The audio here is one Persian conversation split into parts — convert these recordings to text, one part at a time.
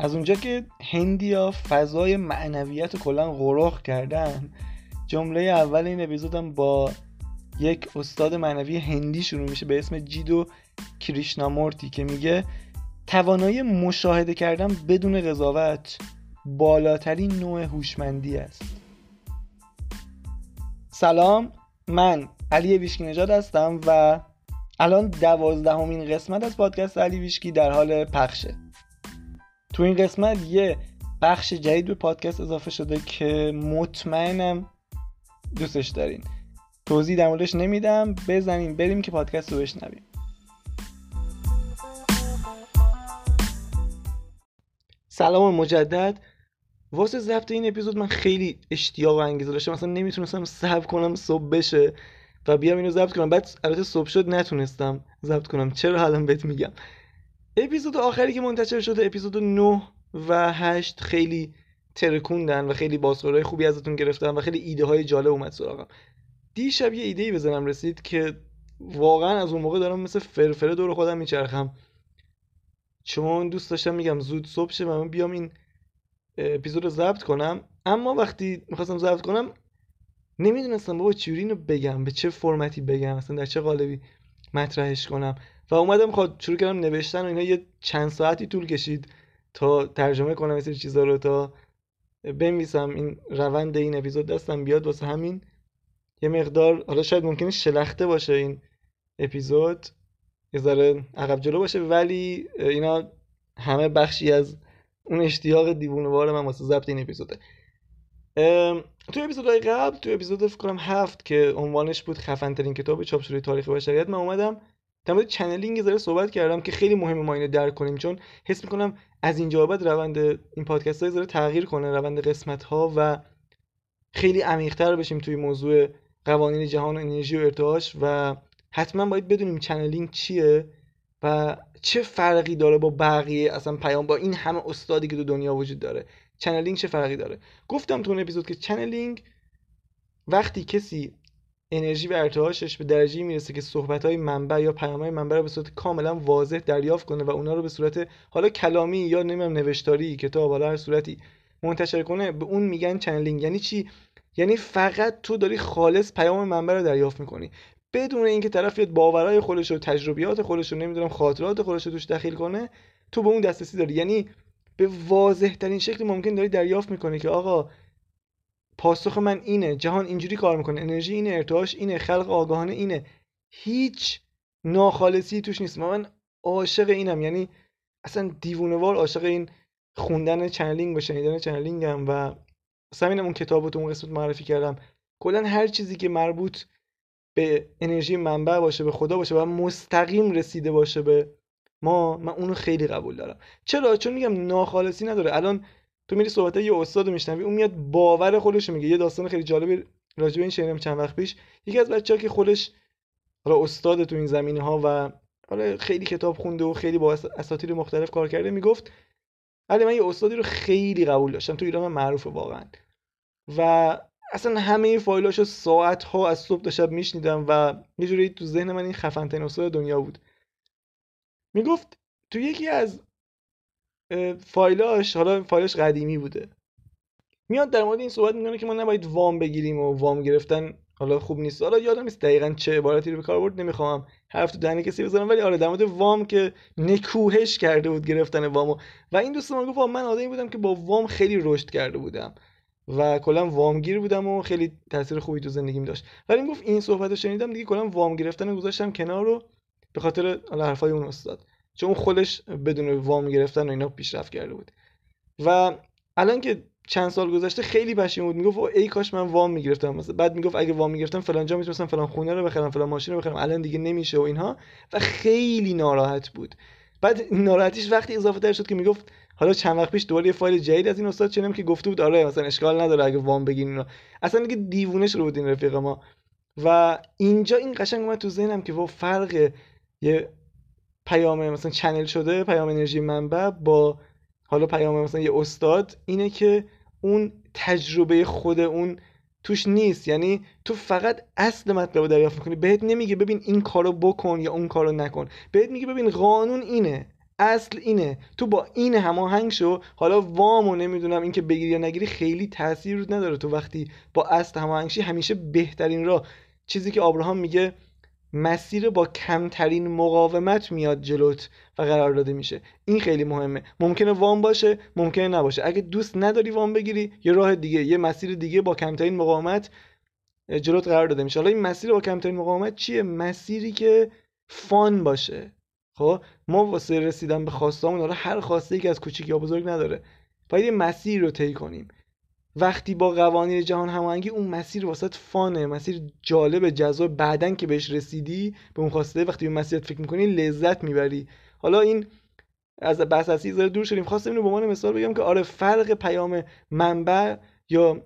از اونجا که هندیا فضای معنویت کلا غرخ کردن جمله اول این اپیزودم با یک استاد معنوی هندی شروع میشه به اسم جیدو کریشنامورتی که میگه توانایی مشاهده کردن بدون قضاوت بالاترین نوع هوشمندی است. سلام من علی ویشکی نژاد هستم و الان دوازدهمین قسمت از پادکست علی ویشکی در حال پخشه. تو این قسمت یه بخش جدید به پادکست اضافه شده که مطمئنم دوستش دارین. توضیح در موردش نمیدم بزنیم بریم که پادکست رو بشنویم. سلام مجدد. واسه ضبط این اپیزود من خیلی اشتیاق و انگیزه داشتم. مثلا نمی‌تونستم صبر کنم صبح بشه و بیام اینو ضبط کنم. بعد البته صبح شد نتونستم ضبط کنم. چرا الان بهت میگم؟ اپیزود آخری که منتشر شده اپیزود 9 و 8 خیلی ترکوندن و خیلی بازخورهای خوبی ازتون گرفتم و خیلی ایده های جالب اومد سراغم. دیشب یه ایده ای بزنم رسید که واقعا از اون موقع دارم مثل فرفره دور خودم میچرخم. چون دوست داشتم میگم زود صبح شه من بیام این اپیزود رو ضبط کنم. اما وقتی می‌خواستم ضبط کنم نمی‌دونستم بابا چوری اینو بگم به چه فرمتی بگم مثلا در چه قالبی مطرحش کنم. و اومدم خود شروع کردم نوشتن و اینا. یه چند ساعتی طول کشید تا ترجمه کنم این چیزا رو تا بنویسم این روند این اپیزود دستم بیاد واسه همین. یه مقدار حالا شاید ممکنه شلخته باشه این اپیزود. یه ذره عقب جلو باشه ولی اینا همه بخشی از اون اشتیاق دیوونه‌وار من واسه ضبط این اپیزوده. تو اپیزودهای قبل تو اپیزود فکر کنم هفت که عنوانش بود خفن ترین کتاب چاپ شده تاریخ بشریت من اومدم در مورد channeling ذره صحبت کردم که خیلی مهمه ما اینو درک کنیم چون حس می‌کنم از اینجا بعد روند این پادکست های ذره تغییر کنه روند قسمت ها و خیلی عمیق‌تر بشیم توی موضوع قوانین جهان و انرژی و ارتعاش و حتما باید بدونیم channeling چیه و چه فرقی داره با بقیه. اصلا پیام با این همه استادی که تو دنیا وجود داره channeling چه فرقی داره؟ گفتم تو اون اپیزود که channeling وقتی کسی انرژی و ارتعاشش به درجه می‌رسه که صحبت های منبع یا پیام های منبع رو به صورت کاملا واضح دریافت کنه و اونا رو به صورت حالا کلامی یا نمی‌دونم نوشتاری کتاب حالا هر صورتی منتشر کنه به اون میگن چنلینگ یعنی چی؟ یعنی فقط تو داری خالص پیام منبع رو دریافت می‌کنی. بدون اینکه طرف بیاد باورهای خودش و تجربیات خودش رو نمی‌دونم خاطرات خودش رو توش دخیل کنه تو به اون دسترسی داری. یعنی به واضح ترین شکل ممکن داری دریافت می‌کنی که آقا پاسخ من اینه جهان اینجوری کار می‌کنه. انرژی اینه ارتعاش اینه خلق آگاهانه اینه. هیچ ناخالصی توش نیست. من عاشق اینم. یعنی اصلا دیوونه‌وار عاشق این خوندن channeling و شنیدن channeling هم و اصلا اون کتاب تو اون قسمت معرفی کردم. کلا هر چیزی که مربوط به انرژی منبع باشه به خدا باشه و مستقیم رسیده باشه به ما من اونو خیلی قبول دارم. چرا؟ چون میگم ناخالصی نداره. الان تو میری صحبت یه استاد میشنوی اون میاد باور خودش میگه. یه داستان خیلی جالبی راجع به این شنیدم چند وقت پیش. یکی از بچه‌ها که خودش حالا استاد تو این زمینه ها و حالا خیلی کتاب خونده و خیلی با اساتید مختلف کار کرده می‌گفت ولی من یه استادی رو خیلی قبول داشتم. تو ایران معروفه واقعا. و اصلا همه فایلاشو ساعت ها از صبح تا شب میشنیدم و یه جوری تو ذهن من این خفن استاد دنیا بود. می‌گفت تو یکی از فایلاش حالا فایلش قدیمی بوده. میاد در مورد این صحبت می‌کنه که ما نباید وام بگیریم و وام گرفتن حالا خوب نیست. حالا یادم نیست دقیقا چه عبارتی رو به کار برد نمی‌خوام حرف تو دهن کسی بزنم ولی آره در مورد وام که نکوهش کرده بود گرفتن وامو و این دوست من گفت من آدمی بودم که با وام خیلی رشد کرده بودم و کلا وامگیر بودم و خیلی تاثیر خوبی تو زندگیم داشت. ولی گفت این صحبت رو شنیدم دیگه کلا وام گرفتن گذاشتم کنار رو به خاطر حرفای اون استاد. چون خودش بدون وام گرفتن و اینا پیشرفت کرده بود. و الان که چند سال گذشته خیلی پشیمون بود. می‌گفت ای کاش من وام می‌گرفتم. مثلا بعد می‌گفت اگه وام می‌گرفتم فلان جا می‌تونستم فلان خونه رو بخرم فلان ماشین رو بخرم. الان دیگه نمیشه و اینها. و خیلی ناراحت بود. بعد ناراحتیش وقتی اضافه تر شد که می‌گفت حالا چند وقت پیش دوباره یه فایل جدید از این استاد چنم که گفته بود آره مثلا اشکال نداره اگه وام بگین اینا. اصلا دیگه دیوونه شده بود این رفیق ما. و اینجا این قشنگ اومد تو ذهنم که و فرق یه پیام مثلا چنل شده پیام انرژی منبع با حالا پیام مثلا یه استاد اینه که اون تجربه خود اون توش نیست. یعنی تو فقط اصل مطلب رو دریافت می‌کنی. بهت نمیگه ببین این کارو بکن یا اون کارو نکن. بهت میگه ببین قانون اینه اصل اینه. تو با این هماهنگ شو. حالا وامو نمی‌دونم اینکه بگیری یا نگیری خیلی تاثیر رو نداره. تو وقتی با اصل هماهنگ همیشه بهترین راه. چیزی که آبراهام میگه مسیر با کمترین مقاومت میاد جلوت و قرار داده میشه. این خیلی مهمه. ممکنه وام باشه ممکنه نباشه. اگه دوست نداری وام بگیری یه راه دیگه یه مسیر دیگه با کمترین مقاومت جلوت قرار داده میشه. حالا این مسیر با کمترین مقاومت چیه؟ مسیری که فان باشه. خب؟ ما واسه رسیدن به خواستامون حالا هر خواسته ای که از کوچیک یا بزرگ نداره. باید یه مسیر رو طی کنیم. وقتی با قوانین جهان هماهنگی اون مسیر واسط فانه مسیر جالب جذاب بعدن که بهش رسیدی به اون خواسته وقتی به مسیرت فکر می‌کنی لذت می‌بری. حالا این از بحث اصلی زره دور شدیم. خواستم اینو به عنوان مثال بگم که آره فرق پیام منبع یا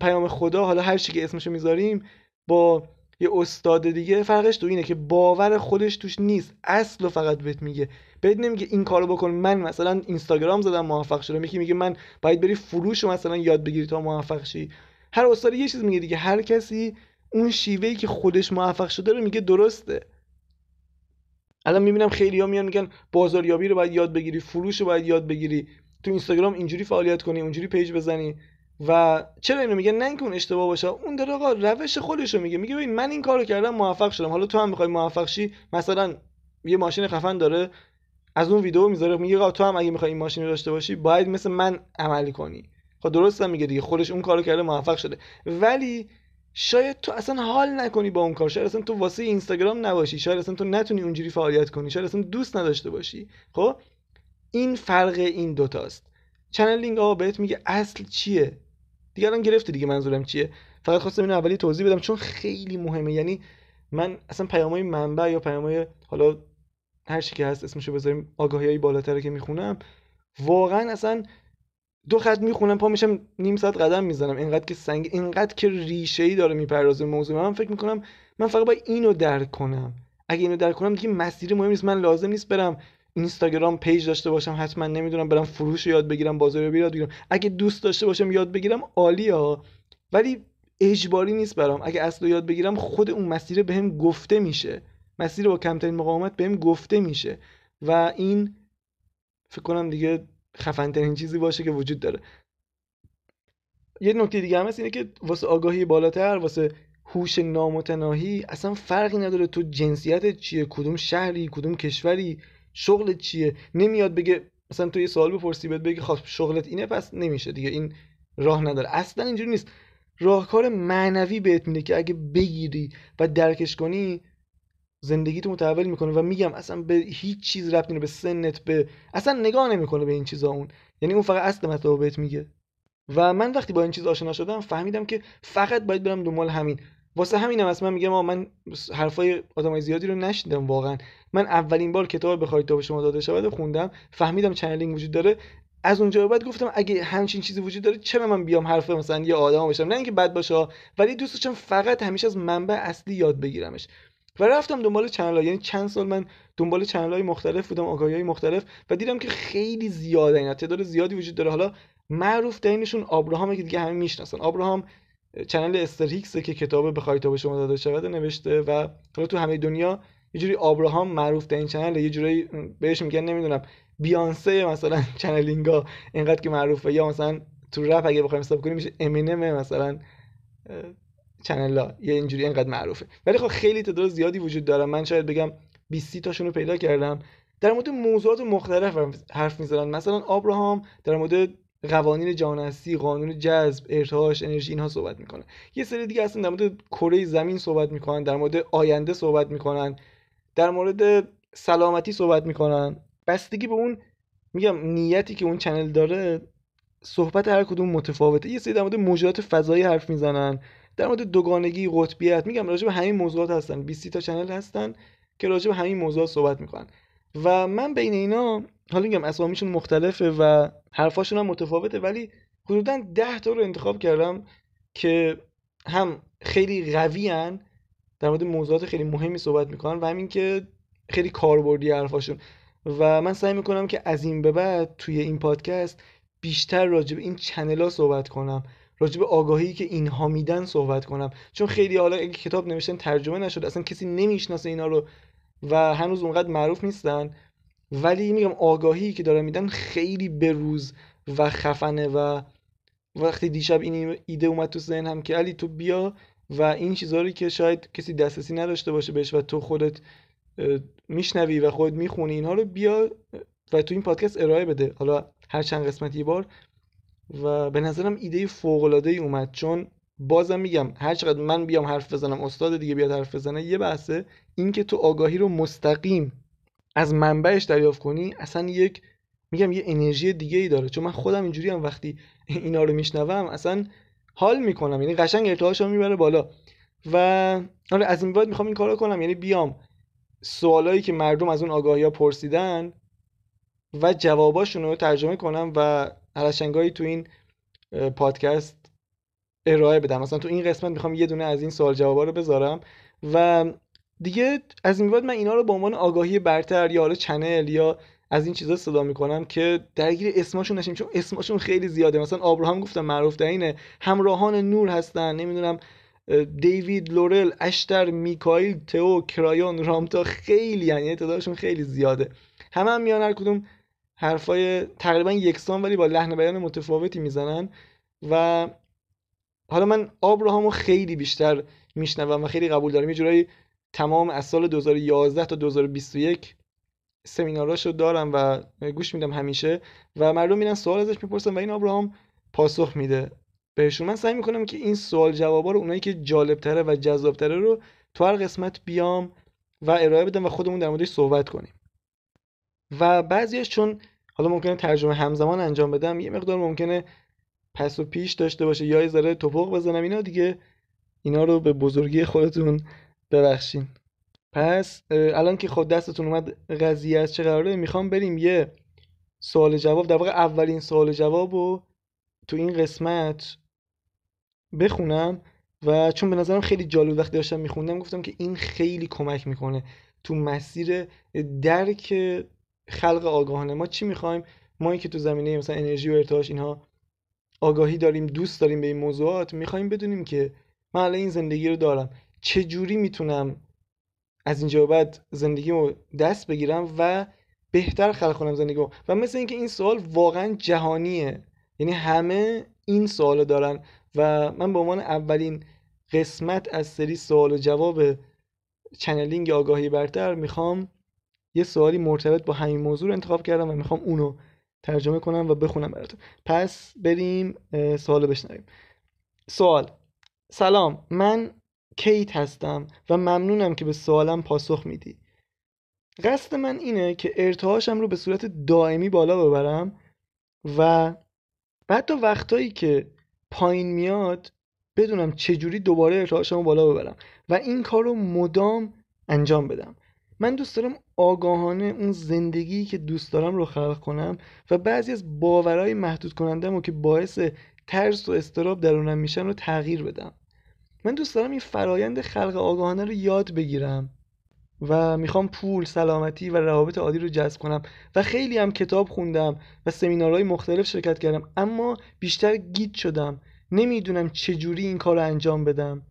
پیام خدا حالا هر چی که اسمشو می‌ذاریم با یه استاد دیگه فرقش تو اینه که باور خودش توش نیست. اصل و فقط بهت میگه. بهت نمیگه این کارو بکن. من مثلا اینستاگرام زدم موفق شدم. یکی میگه من باید بری فروش رو مثلا یاد بگیری تا موفق شی. هر استاد یه چیز میگه دیگه. هر کسی اون شیوهی که خودش موفق شده رو میگه درسته. الان می‌بینم خیلی ها میان میگن بازاریابی رو باید یاد بگیری فروش رو باید یاد بگیری. تو اینستاگرام اینجوری فعالیت کنی اونجوری پیج بزنی. و چرا اینو میگه؟ نه اینکه اون اشتباه باشه. اون داره آقا روش خودش رو میگه. میگه ببین من این کارو کردم موفق شدم. حالا تو هم می‌خوای موفق شی؟ مثلا یه ماشین خفن داره از اون ویدیو می‌ذاره میگه تو هم اگه می‌خوای این ماشین رو داشته باشی باید مثل من عملی کنی. خب درست هم میگه دیگه خودش اون کارو کرده موفق شده. ولی شاید تو اصلا حال نکنی با اون کار. شاید اصلا تو واسه اینستاگرام نباشی. شاید اصلا تو نتونی اونجوری فعالیت کنی. شاید اصلا دوست نداشته باشی. خب؟ این فرق این دوتاست چنلینگ آقا بهت میگه اصل چیه؟ دیگه الان گرفته دیگه منظورم چیه؟ فقط خواستم اینو اولی توضیح بدم چون خیلی مهمه. یعنی من اصلا پیامای منبع یا پیامای حالا هر چی که هست اسمشو بذاریم آگاهی های بالاتر که می‌خونم واقعا اصلا دو خط می‌خونم پا میشم نیم ساعت قدم می‌زنم. اینقدر که سنگ اینقدر که ریشه ای داره می‌پردازه موضوع. من فکر می‌کنم من فقط باید اینو درک کنم. اگه اینو درک کنم دیگه مسیر مهم نیست. من لازم نیست برم اینستاگرام پیج داشته باشم حتما نمی‌دونم برم فروش یاد بگیرم بازاریابی یاد بگیرم. اگه دوست داشته باشم یاد بگیرم عالی ها. ولی اجباری نیست برام. اگه اصل یاد بگیرم خود اون مسیر بهم گفته میشه. مسیر با کمترین مقاومت بهم گفته میشه. و این فکر کنم دیگه خفن چیزی باشه که وجود داره. یه نکته دیگه هم هست اینه که واسه آگاهی بالاتر واسه هوش نامتناهی اصلا فرقی نداره تو جنسیت چیه کدوم شهری کدوم کشوری. شغلت چیه؟ نمیاد بگه مثلا تو یه سوال بپرسی بهت بگه خب شغلت اینه پس نمیشه دیگه این راه نداره. اصلا اینجوری نیست. راهکار معنوی بهت میده که اگه بگیری و درکش کنی زندگی تو متحول می‌کنه. و میگم اصلا به هیچ چیز ربطی به سنت به اصلا نگاه نمی‌کنه به این چیزا اون. یعنی اون فقط اصل مطلب بهت میگه. و من وقتی با این چیز آشنا شدم فهمیدم که فقط باید برم دنبال همین. واسه همینم هم اصلا میگم من حرفای آدمای زیادی رو نشیدم واقعا. من اولین بار کتاب بخواید تا به شما داده شود خوندم. فهمیدم چنلینگ وجود داره. از اونجا بعد گفتم اگه همچین چیزی وجود داره چرا من بیام حرف مثلا یه آدم بشم نه اینکه بد باشه ولی دوست داشتم فقط همیشه از منبع اصلی یاد بگیرمش. و رفتم دنبال channel ها یعنی چند سال من دنبال channel های مختلف بودم آگاهی های مختلف و دیدم که خیلی زیاده اینا تعداد زیادی وجود داره. حالا معروف ترینشون آبراهامه که دیگه همه می‌شناسن. آبراهام channel استر که کتاب بخواید تا به شما داده شود نوشته و حالا تو همه دنیا یه جوری آبراهام معروف ترین channel یه جوری بهش میگن نمی‌دونم بیانسه مثلا چنلینگا اینقدر که معروفه. یا مثلا تو رپ اگه بخوایم حساب کنیم میشه امینم مثلا چنل یه اینجوری اینقدر معروفه. ولی خب خیلی تعداد زیادی وجود داره. من شاید بگم 20 تاشون رو پیدا کردم. در مورد موضوعات مختلف حرف می‌زنن. مثلا آبراهام در مورد قوانین جهان قانون جذب ارتعاش انرژی اینها صحبت می‌کنه. یه سری دیگه اصلا در مورد کره زمین صحبت می‌کنن در مورد آینده صحبت می‌کنن در مورد سلامتی صحبت می‌کنن. بستگی به اون میگم نیتی که اون چنل داره صحبت هر کدوم متفاوته. یه سری در مورد موجودات فضایی حرف می‌زنن در مورد دوگانگی قطبیت. میگم راجع به همین موضوعات هستن. 20 تا چنل هستن که راجع به همین موضوعات صحبت می‌کنن. و من بین اینا حالا میگم اسامیشون مختلفه و حرفاشون هم متفاوته ولی حدودا ده تا رو انتخاب کردم که هم خیلی قوی در مورد موضوعات خیلی مهمی صحبت می‌کنن و همین که خیلی کاربردی حرفاشون. و من سعی می‌کنم که از این به بعد توی این پادکست بیشتر راجع به این چنل ها صحبت کنم راجع به آگاهی که اینها میدن صحبت کنم. چون خیلی حالا اگه کتاب نوشتن ترجمه نشد اصلا کسی نمی‌شناسه اینا رو و هنوز اونقدر معروف نیستن. ولی میگم آگاهی که دارم میدن خیلی بروز و خفنه و وقتی دیشب این ایده اومد تو ذهنم که علی تو بیا و این چیزا رو که شاید کسی دسترسی نداشته باشه بهش و تو خودت میشنوی و خودت می‌خونی اینها رو بیا و تو این پادکست ارائه بده. حالا هر چند قسمت یه بار. و به نظرم ایده فوق العاده ای اومد. چون بازم میگم هر چقدر من بیام حرف بزنم استاد دیگه بیاد حرف بزنه یه بحثه اینکه تو آگاهی رو مستقیم از منبعش دریافت کنی اصلا یک میگم یه انرژی دیگه ای داره. چون من خودم اینجوری هم وقتی اینا رو میشنوم اصلا حال می‌کنم. یعنی قشنگ ارتعاشم می‌بره بالا. و آره از این بعد می‌خوام این کارو کنم. یعنی بیام. سوالایی که مردم از اون آگاهی ها پرسیدن و جواباشون رو ترجمه کنم و هرشنگایی تو این پادکست ارائه بدم. مثلا تو این قسمت می‌خوام یه دونه از این سوال جوابا رو بذارم. و دیگه از این بعد من اینا رو به عنوان آگاهی برتر یا حالا channel یا از این چیزا صدا می‌کنم که درگیر اسمشون نشیم چون اسمشون خیلی زیاده. مثلا آبراهام گفتم معروف اینه. همراهان نور هستن. نمی‌دونم دیوید لورل اشتر میکایل تئو کرایون رامتا خیلی یعنی تعدادشون خیلی زیاده. همه هم میان هر کدوم حرفای تقریبا یکسان ولی با لحن بیان متفاوتی می‌زنن. و حالا من آبراهامو خیلی بیشتر میشنوم و خیلی قبول دارم. یه جورایی تمام از سال 2011 تا 2021 سمیناراشو دارم و گوش میدم همیشه و مردم میرن سوال ازش می‌پرسن و این آبراهام پاسخ میده بهشون. من سعی می‌کنم که این سوال جوابا رو اونایی که جالبتره و جذابتره رو تو هر قسمت بیام و ارائه بدم و خودمون در موردش صحبت کنیم. و بعضیش چون حالا ممکنه ترجمه همزمان انجام بدم یه مقدار ممکنه پس و پیش داشته باشه یا یه ذره توپق بزنم اینا دیگه اینا رو به بزرگی خودتون ببخشین. پس الان که خود دستتون اومد قضیه از چه قراره می‌خوام بریم یه سوال جواب در واقع اولین سوال جواب رو تو این قسمت بخونم و چون به نظرم خیلی جالب وقتی داشتم میخوندم گفتم که این خیلی کمک می‌کنه تو مسیر درک خلق آگاهانه. ما چی می‌خوایم؟ ما که تو زمینه مثلا انرژی و ارتعاش اینها آگاهی داریم دوست داریم به این موضوعات می‌خوایم بدونیم که من الان این زندگی رو دارم. چه جوری می‌تونم از اینجا بعد زندگیمو دست بگیرم و بهتر خلق کنم زندگیمو؟ و مثل اینکه این سوال واقعا جهانیه. یعنی همه این سوالو دارن و من به عنوان اولین قسمت از سری سوال و جواب چنلینگ آگاهی برتر می‌خوام یه سوالی مرتبط با همین موضوع رو انتخاب کردم و می‌خوام اونو ترجمه کنم و بخونم براتون. پس بریم سوال بشنویم. سوال سلام من کیت هستم و ممنونم که به سوالم پاسخ میدی. قصد من اینه که ارتعاشم رو به صورت دائمی بالا ببرم و حتی وقتایی که پایین میاد بدونم چجوری دوباره ارتعاشم رو بالا ببرم و این کار رو مدام انجام بدم. من دوست دارم آگاهانه اون زندگی که دوست دارم رو خلق کنم و بعضی از باورهای محدود کنندم و که باعث ترس و استراب درونم میشن رو تغییر بدم. من دوست دارم این فرایند خلق آگاهانه رو یاد بگیرم و می‌خوام پول، سلامتی و روابط عادی رو جذب کنم و خیلی هم کتاب خوندم و سمینارهای مختلف شرکت کردم اما بیشتر گیت شدم. نمی‌دونم چجوری این کار رو انجام بدم.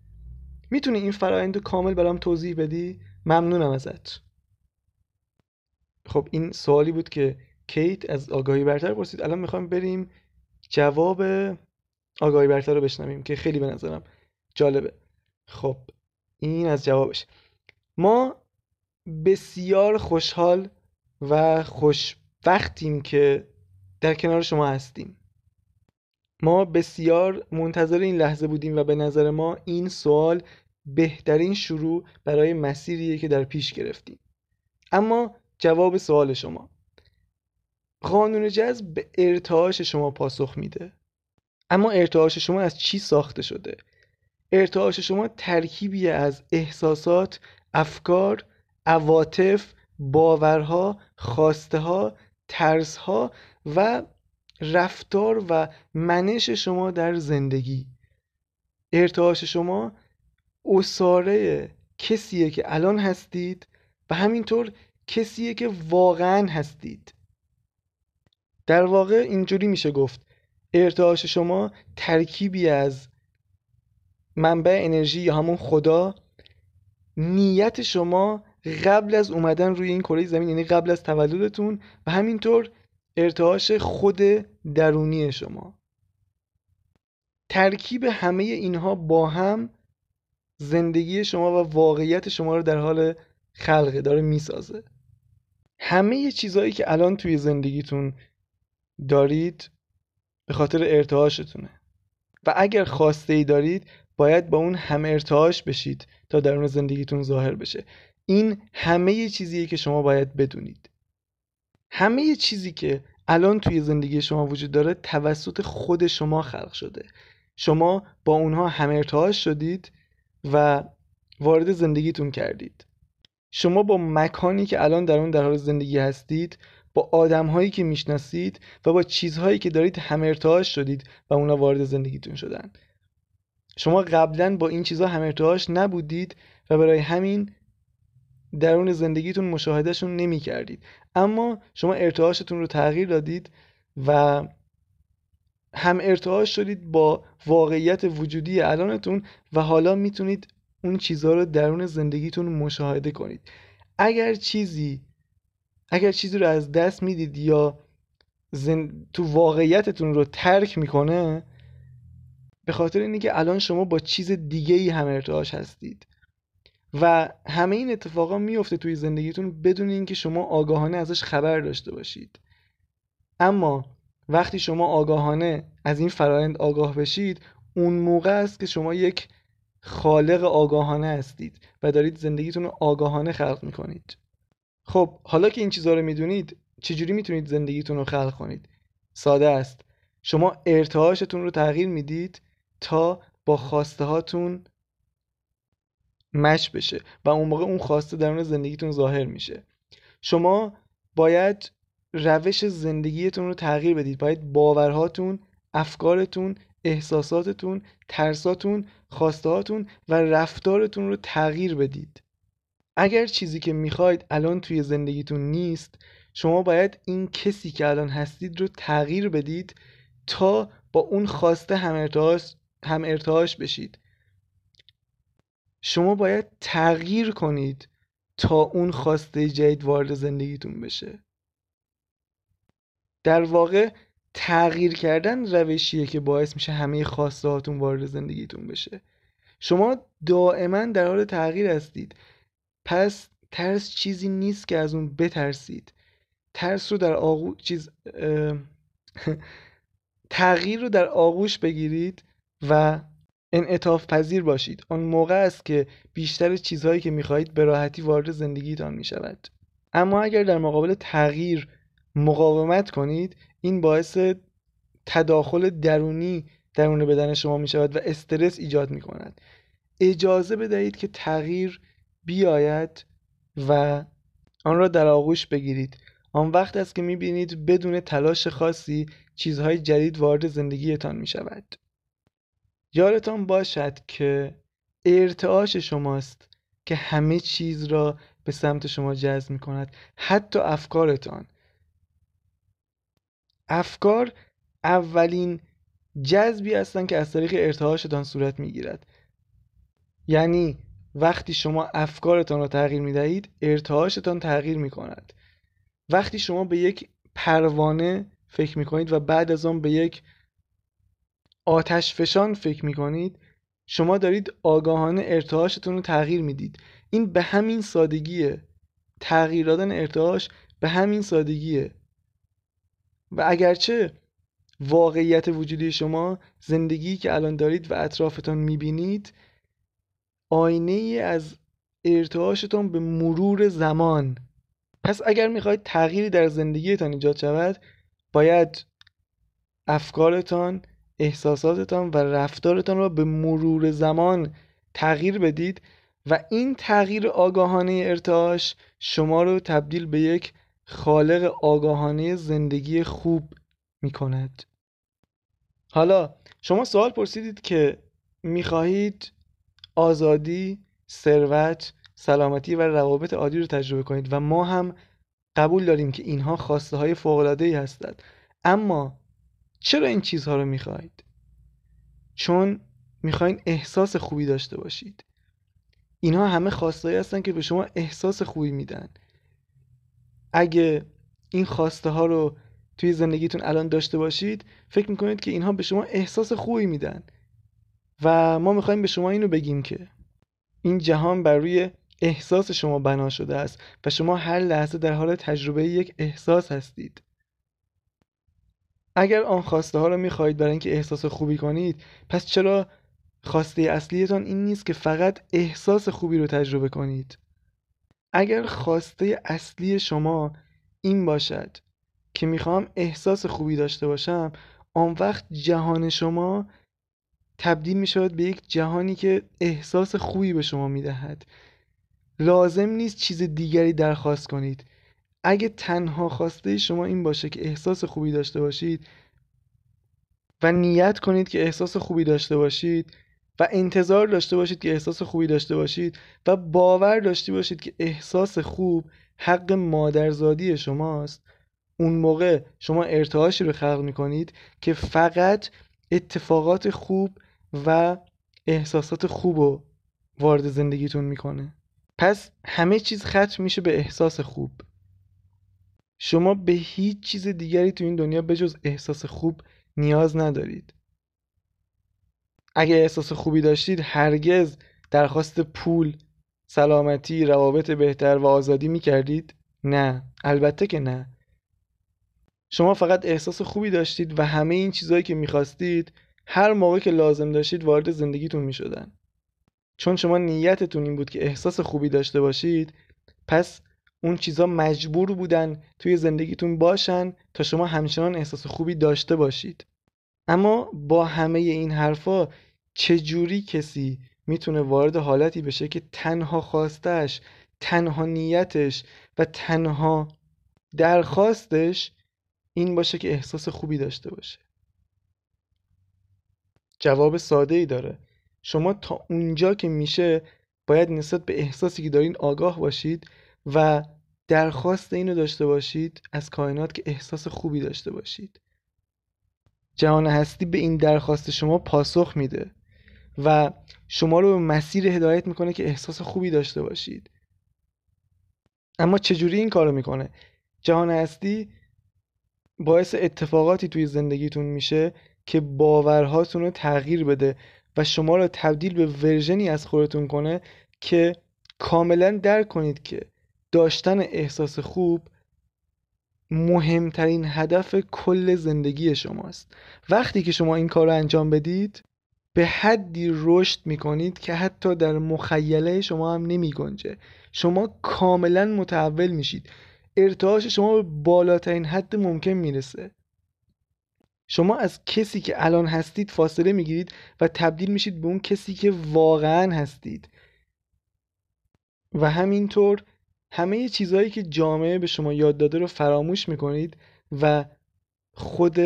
می‌تونی این فرایند رو کامل برام توضیح بدی؟ ممنونم ازت. خب این سوالی بود که کیت از آگاهی برتر پرسید. الان می‌خوام بریم جواب آگاهی برتر رو بشنویم که خیلی به نظرم جالبه. خب این از جوابش. ما بسیار خوشحال و خوشوقتیم که در کنار شما هستیم. ما بسیار منتظر این لحظه بودیم و به نظر ما این سوال بهترین شروع برای مسیریه که در پیش گرفتیم. اما جواب سوال شما. قانون جذب به ارتعاش شما پاسخ میده. اما ارتعاش شما از چی ساخته شده؟ ارتعاش شما ترکیبی از احساسات افکار عواطف باورها خواسته ها ترس ها و رفتار و منش شما در زندگی. ارتعاش شما اصاره کسیه که الان هستید و همینطور کسیه که واقعا هستید. در واقع اینجوری میشه گفت. ارتعاش شما ترکیبی از منبع انرژی یا همون خدا نیت شما قبل از اومدن روی این کره زمین یعنی قبل از تولدتون و همینطور ارتعاش خود درونی شما. ترکیب همه اینها با هم زندگی شما و واقعیت شما رو در حال خلقه داره می‌سازه. همه چیزهایی که الان توی زندگیتون دارید به خاطر ارتعاشتونه. و اگر خواسته ای دارید باید با اون هم ارتعاش بشید تا درون زندگیتون ظاهر بشه. این همه چیزیه که شما باید بدونید. همه چیزی که الان توی زندگی شما وجود داره توسط خود شما خلق شده. شما با اونها هم ارتعاش شدید و وارد زندگیتون کردید. شما با مکانی که الان در اون در حال زندگی هستید با آدمهایی که می‌شناسید و با چیزهایی که دارید هم ارتعاش شدید و اونا وارد زندگیتون شدن. شما قبلا با این چیزها هم ارتعاش نبودید و برای همین درون زندگیتون مشاهدهشون نمی کردید اما شما ارتعاشتون رو تغییر دادید و هم ارتعاش شدید با واقعیت وجودی الانتون و حالا می‌تونید اون چیزها رو درون زندگیتون مشاهده کنید. اگر چیزی اگر چیزی رو از دست می‌دید یا تو واقعیتتون رو ترک می‌کنه به خاطر اینه که الان شما با چیز دیگه ای هم ارتعاش هستید. و همه این اتفاقا میفته توی زندگیتون بدون اینکه شما آگاهانه ازش خبر داشته باشید. اما وقتی شما آگاهانه از این فرایند آگاه بشید اون موقع است که شما یک خالق آگاهانه هستید و دارید زندگیتون رو آگاهانه خلق می‌کنید. خب حالا که این چیزها رو می‌دونید چجوری می‌تونید زندگیتون رو خلق کنید؟ ساده است. شما ارتعاشتون رو تغییر می‌دید تا با خواسته هاتون مش بشه و اون موقع اون خواسته درون زندگیتون ظاهر میشه. شما باید روش زندگیتون رو تغییر بدید. باید باورهاتون افکارتون احساساتتون ترساتون خواستهاتون و رفتارتون رو تغییر بدید. اگر چیزی که می‌خواید الان توی زندگیتون نیست شما باید این کسی که الان هستید رو تغییر بدید تا با اون خواسته هم هم ارتعاش بشید. شما باید تغییر کنید تا اون خواسته جدید وارد زندگیتون بشه. در واقع تغییر کردن روشیه که باعث میشه همه خواسته هاتون وارد زندگیتون بشه. شما دائما در حال تغییر هستید. پس ترس چیزی نیست که از اون بترسید. ترس رو در آغوش چیز تغییر رو در آغوش بگیرید و انعطاف پذیر باشید. آن موقع است که بیشتر چیزهایی که می‌خواهید به راحتی وارد زندگیتان می‌شود. اما اگر در مقابل تغییر مقاومت کنید این باعث تداخل درونی درون بدن شما می شود و استرس ایجاد می کند اجازه بدهید که تغییر بیاید و آن را در آغوش بگیرید. آن وقت است که می بینید بدون تلاش خاصی چیزهای جدید وارد زندگیتان می شود یادتان باشد که ارتعاش شماست که همه چیز را به سمت شما جذب می کند حتی افکارتان. افکار اولین جذبی هستن که از طریق ارتعاشتان صورت می‌گیرد. یعنی وقتی شما افکارتان را تغییر می دهید ارتعاشتان تغییر می کند وقتی شما به یک پروانه فکر می کنید و بعد از آن به یک آتش فشان فکر می کنید شما دارید آگاهانه ارتعاشتون رو تغییر می‌دید. این به همین سادگیه. تغییر دادن ارتعاش به همین سادگیه. و اگرچه واقعیت وجودی شما زندگی که الان دارید و اطرافتان می‌بینید آینه ای از ارتعاشتان به مرور زمان. پس اگر می‌خواهید تغییری در زندگیتان ایجاد شود باید افکارتان احساساتتان و رفتارتان را به مرور زمان تغییر بدید و این تغییر آگاهانه ارتعاش شما رو تبدیل به یک خالق آگاهانه زندگی خوب می کند حالا شما سوال پرسیدید که می‌خواهید آزادی، ثروت، سلامتی و روابط عادی رو تجربه کنید و ما هم قبول داریم که اینها خواسته های فوق ای هستند. اما چرا این چیزها رو می‌خواهید؟ چون می‌خواین احساس خوبی داشته باشید. اینها همه خواستهایی هستن که به شما احساس خوبی میدن. اگه این خواسته ها رو توی زندگیتون الان داشته باشید فکر می‌کنید که اینها به شما احساس خوبی میدن. و ما می‌خوایم به شما اینو بگیم که این جهان بر روی احساس شما بنا شده است و شما هر لحظه در حال تجربه یک احساس هستید. اگر آن خواسته ها رو می‌خواهید برای اینکه احساس خوبی کنید پس چرا خواسته اصلیتان این نیست که فقط احساس خوبی رو تجربه کنید؟ اگر خواسته اصلی شما این باشد که می‌خوام احساس خوبی داشته باشم آن وقت جهان شما تبدیل می‌شود به یک جهانی که احساس خوبی به شما می‌دهد. لازم نیست چیز دیگری درخواست کنید. اگه تنها خواسته شما این باشه که احساس خوبی داشته باشید و نیت کنید که احساس خوبی داشته باشید و انتظار داشته باشید که احساس خوبی داشته باشید و باور داشته باشید که احساس خوب حق مادرزادی شماست اون موقع شما ارتعاشی رو خلق می‌کنید که فقط اتفاقات خوب و احساسات خوب رو وارد زندگیتون می‌کنه. پس همه چیز ختم میشه به احساس خوب. شما به هیچ چیز دیگری تو این دنیا بجز احساس خوب نیاز ندارید. اگه احساس خوبی داشتید هرگز درخواست پول سلامتی روابط بهتر و آزادی می‌کردید؟ نه. البته که نه. شما فقط احساس خوبی داشتید و همه این چیزهایی که می‌خواستید هر موقع که لازم داشتید وارد زندگیتون می‌شدن. چون شما نیتتون این بود که احساس خوبی داشته باشید پس اون چیزها مجبور بودن توی زندگیتون باشن تا شما همچنان احساس خوبی داشته باشید. اما با همه این حرفا چجوری کسی می‌تونه وارد حالتی بشه که تنها خواستش تنها نیتش و تنها درخواستش این باشه که احساس خوبی داشته باشه؟ جواب ساده ای داره. شما تا اونجا که میشه باید نسبت به احساسی که دارین آگاه باشید و درخواست اینو داشته باشید از کائنات که احساس خوبی داشته باشید. جهان هستی به این درخواست شما پاسخ میده و شما رو به مسیر هدایت می‌کنه که احساس خوبی داشته باشید. اما چجوری این کارو می‌کنه؟ جهان هستی باعث اتفاقاتی توی زندگیتون میشه که باورهاتون رو تغییر بده و شما رو تبدیل به ورژنی از خودتون کنه که کاملا درک کنید که داشتن احساس خوب مهمترین هدف کل زندگی شماست. وقتی که شما این کار رو انجام بدید به حدی رشد می‌کنید که حتی در مخیله شما هم نمی گنجه شما کاملا متحول میشید. ارتعاش شما به بالاترین حد ممکن می‌رسه. شما از کسی که الان هستید فاصله می‌گیرید و تبدیل میشید به اون کسی که واقعا هستید. و همینطور همه چیزهایی که جامعه به شما یاد داده رو فراموش می‌کنید و خود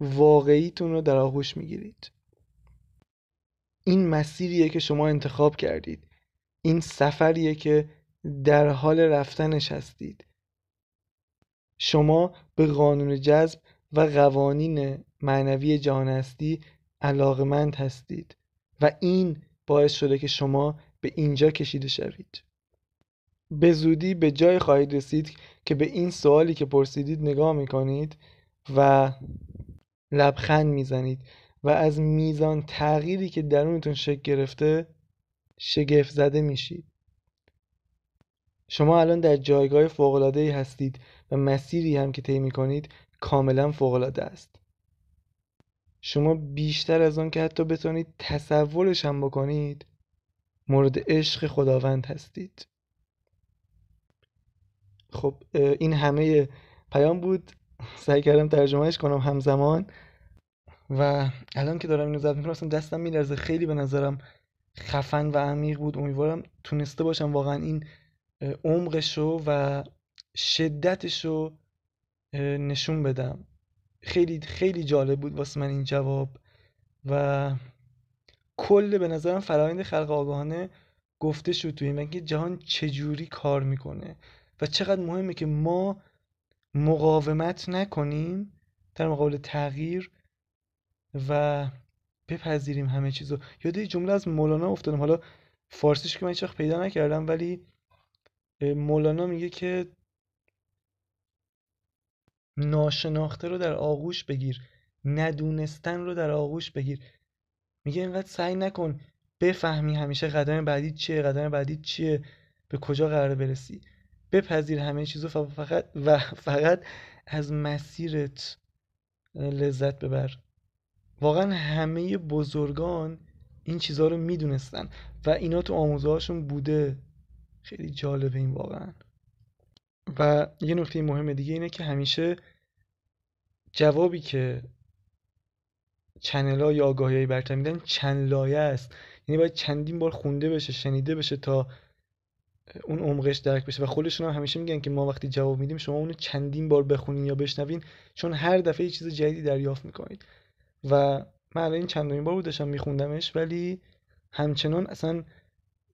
واقعیتون رو در آغوش می‌گیرید. این مسیریه که شما انتخاب کردید. این سفریه که در حال رفتنش هستید. شما به قانون جذب و قوانین معنوی جهان هستی علاقمند هستید و این باعث شده که شما به اینجا کشیده شوید. به زودی به جای خواهید رسید که به این سوالی که پرسیدید نگاه می‌کنید و لبخند می‌زنید و از میزان تغییری که درونتون شکل گرفته شگفت زده میشید. شما الان در جایگاه فوق‌العاده‌ای هستید و مسیری هم که طی می‌کنید کاملا فوق‌العاده است. شما بیشتر از آن که حتی بتونید تصورش هم بکنید مورد عشق خداوند هستید. خب این همه پیام بود. سعی کردم ترجمهش کنم همزمان. و الان که دارم اینو ضبط می‌کنم دستم میلرزه. خیلی به نظرم خفن و عمیق بود. امیدوارم تونسته باشم واقعا این عمقش رو و شدتش رو نشون بدم. خیلی خیلی جالب بود واسه من این جواب. و کل به نظرم فرایند خلق آگاهانه گفته شد توی که جهان چجوری کار می‌کنه. و چقدر مهمه که ما مقاومت نکنیم در مقابل تغییر و بپذیریم همه چیزو. یاد یه جمله از مولانا افتادم. حالا فارسیش که من هیچ پیدا نکردم ولی مولانا میگه که ناشناخته رو در آغوش بگیر ندونستن رو در آغوش بگیر. میگه اینقدر سعی نکن بفهمی همیشه قدم بعدی چیه قدم بعدی چیه به کجا قرار برسی. بپذیر همه چیزو فقط و فقط از مسیرت لذت ببر. واقعا همه بزرگان این چیزها رو می‌دونستن و اینا تو آموزه هاشون بوده. خیلی جالبه این واقعا. و یه نکته مهم دیگه اینه که همیشه جوابی که چنل ها یا آگاهی برتر میدن چند لایه است. یعنی باید چندین بار خونده بشه شنیده بشه تا اون عمقش درک بشه. و خودشون هم همیشه میگن که ما وقتی جواب میدیم شما اونو چندین بار بخونین یا بشنوین چون هر دفعه یه چیز جدیدی دریافت می‌کنید. و من الان این چندمین بار بود داشتم میخوندمش ولی همچنان اصلا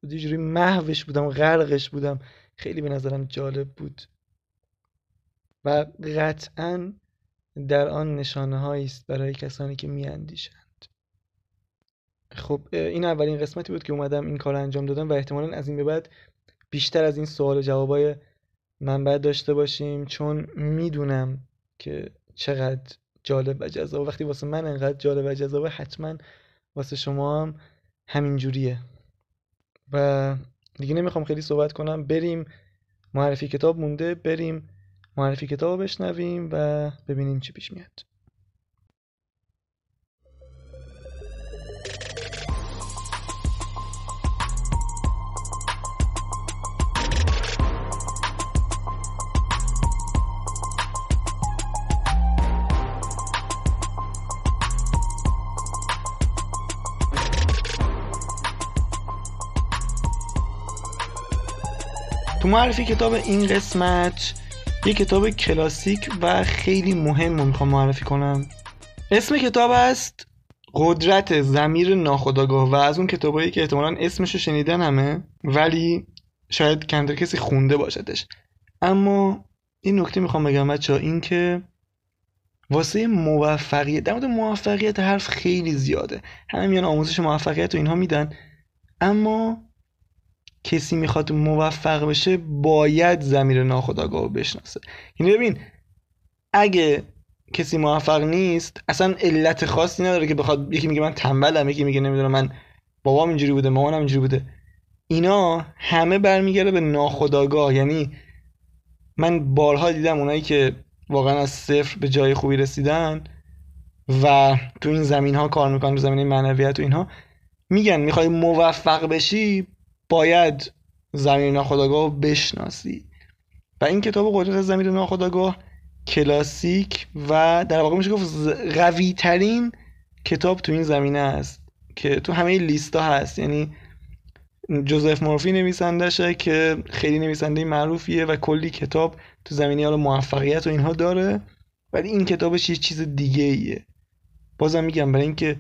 یه جوری محوش بودم غرقش بودم. خیلی به نظرم جالب بود. و قطعا در آن نشانه است برای کسانی که میاندیشند. خب این اولین قسمتی بود که اومدم این کار انجام دادم و احتمالا از این به بعد بیشتر از این سوال و جوابای من باید داشته باشیم چون می‌دونم که چقدر جالب و جذاب. وقتی واسه من انقدر جالب و جذابه حتما واسه شما هم همین جوریه. و دیگه نمی‌خوام خیلی صحبت کنم. بریم معرفی کتاب مونده بریم معرفی کتاب بشنویم و ببینیم چی پیش میاد. معرفی کتاب این قسمت یه کتاب کلاسیک و خیلی مهم رو می‌خوام معرفی کنم. اسم کتاب است قدرت زمیر ناخداگاه و از اون کتابایی که احتمالا اسمشو شنیدن همه ولی شاید کمتر کسی خونده باشدش. اما این نکته می‌خوام بگم بچه این که واسه موفقیت در مورد موفقیت حرف خیلی زیاده. همه میان آموزش موفقیت و اینها میدن. اما کسی می‌خواد موفق بشه باید زمیر ناخداگاه رو بشناسه. یعنی ببین اگه کسی موفق نیست اصلا علت خاصی نداره که بخواد یکی میگه من تنبلم یکی میگه نمی‌دونم من بابام اینجوری بوده مامانم اینجوری بوده. اینا همه برمیگرده به ناخداگاه یعنی من بارها دیدم اونایی که واقعا از صفر به جای خوبی رسیدن و تو این زمین ها کار می‌کنن تو زمین معنویت و اینها. میگن می‌خوای موفق بشی باید زمین ناخداگاه رو بشناسی. و این کتاب قدرت زمین ناخداگاه کلاسیک و در واقع میشه گفت قوی ترین کتاب تو این زمینه است که تو همه لیستا هست. یعنی جوزف مورفی نویسندشه که خیلی نویسنده معروفیه و کلی کتاب تو زمینه حالا موفقیت و اینها داره ولی این کتابش یه چیز دیگه ایه بازم میگم برای اینکه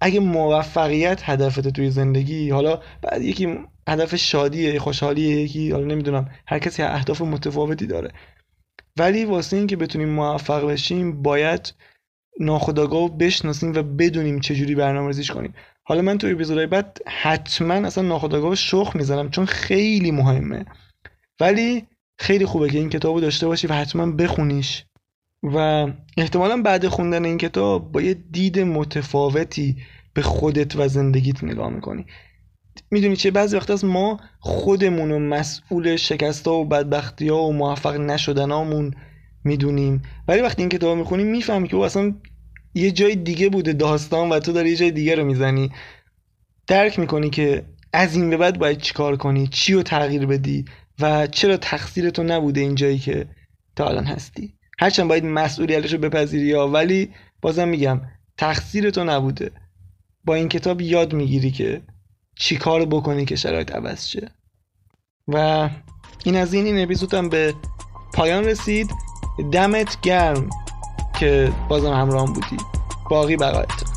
اگه موفقیت هدفت توی زندگی حالا بعد یکی هدف شادیه خوشحالیه یکی حالا نمی‌دونم. هر کسی اهداف متفاوتی داره. ولی واسه اینکه بتونیم موفق بشیم باید ناخداگاه بشناسیم و بدونیم چجوری برنامه ریزیش کنیم. حالا من توی اپیزودهای بعد حتما اصلا ناخداگاه شخ می‌زنم چون خیلی مهمه. ولی خیلی خوبه که این کتابو داشته باشی و حتما بخونیش. و احتمالا بعد خوندن این کتاب با یه دید متفاوتی به خودت و زندگیت نگاه می‌کنی. می‌دونی چه بعضی وقت از ما خودمون و مسئول شکستا و بدبختی ها و موفق نشدنامون می‌دونیم. ولی وقتی این کتاب می‌خونیم می‌فهمی که او اصلا یه جای دیگه بوده داستان و تو داری یه جای دیگه رو می‌زنی. درک می‌کنی که از این به بعد باید چیکار کنی؟ چی رو تغییر بدی؟ و چرا تقصیر تو نبوده این جایی که تا الان هستی؟ هرچند باید مسئولیتش رو بپذیری یا ولی بازم میگم تقصیر تو نبوده. با این کتاب یاد می‌گیری که چی کار بکنی که شرایط عوض شه. و این از این این اپیزودم به پایان رسید. دمت گرم که بازم همراه بودی. باقی بقایت.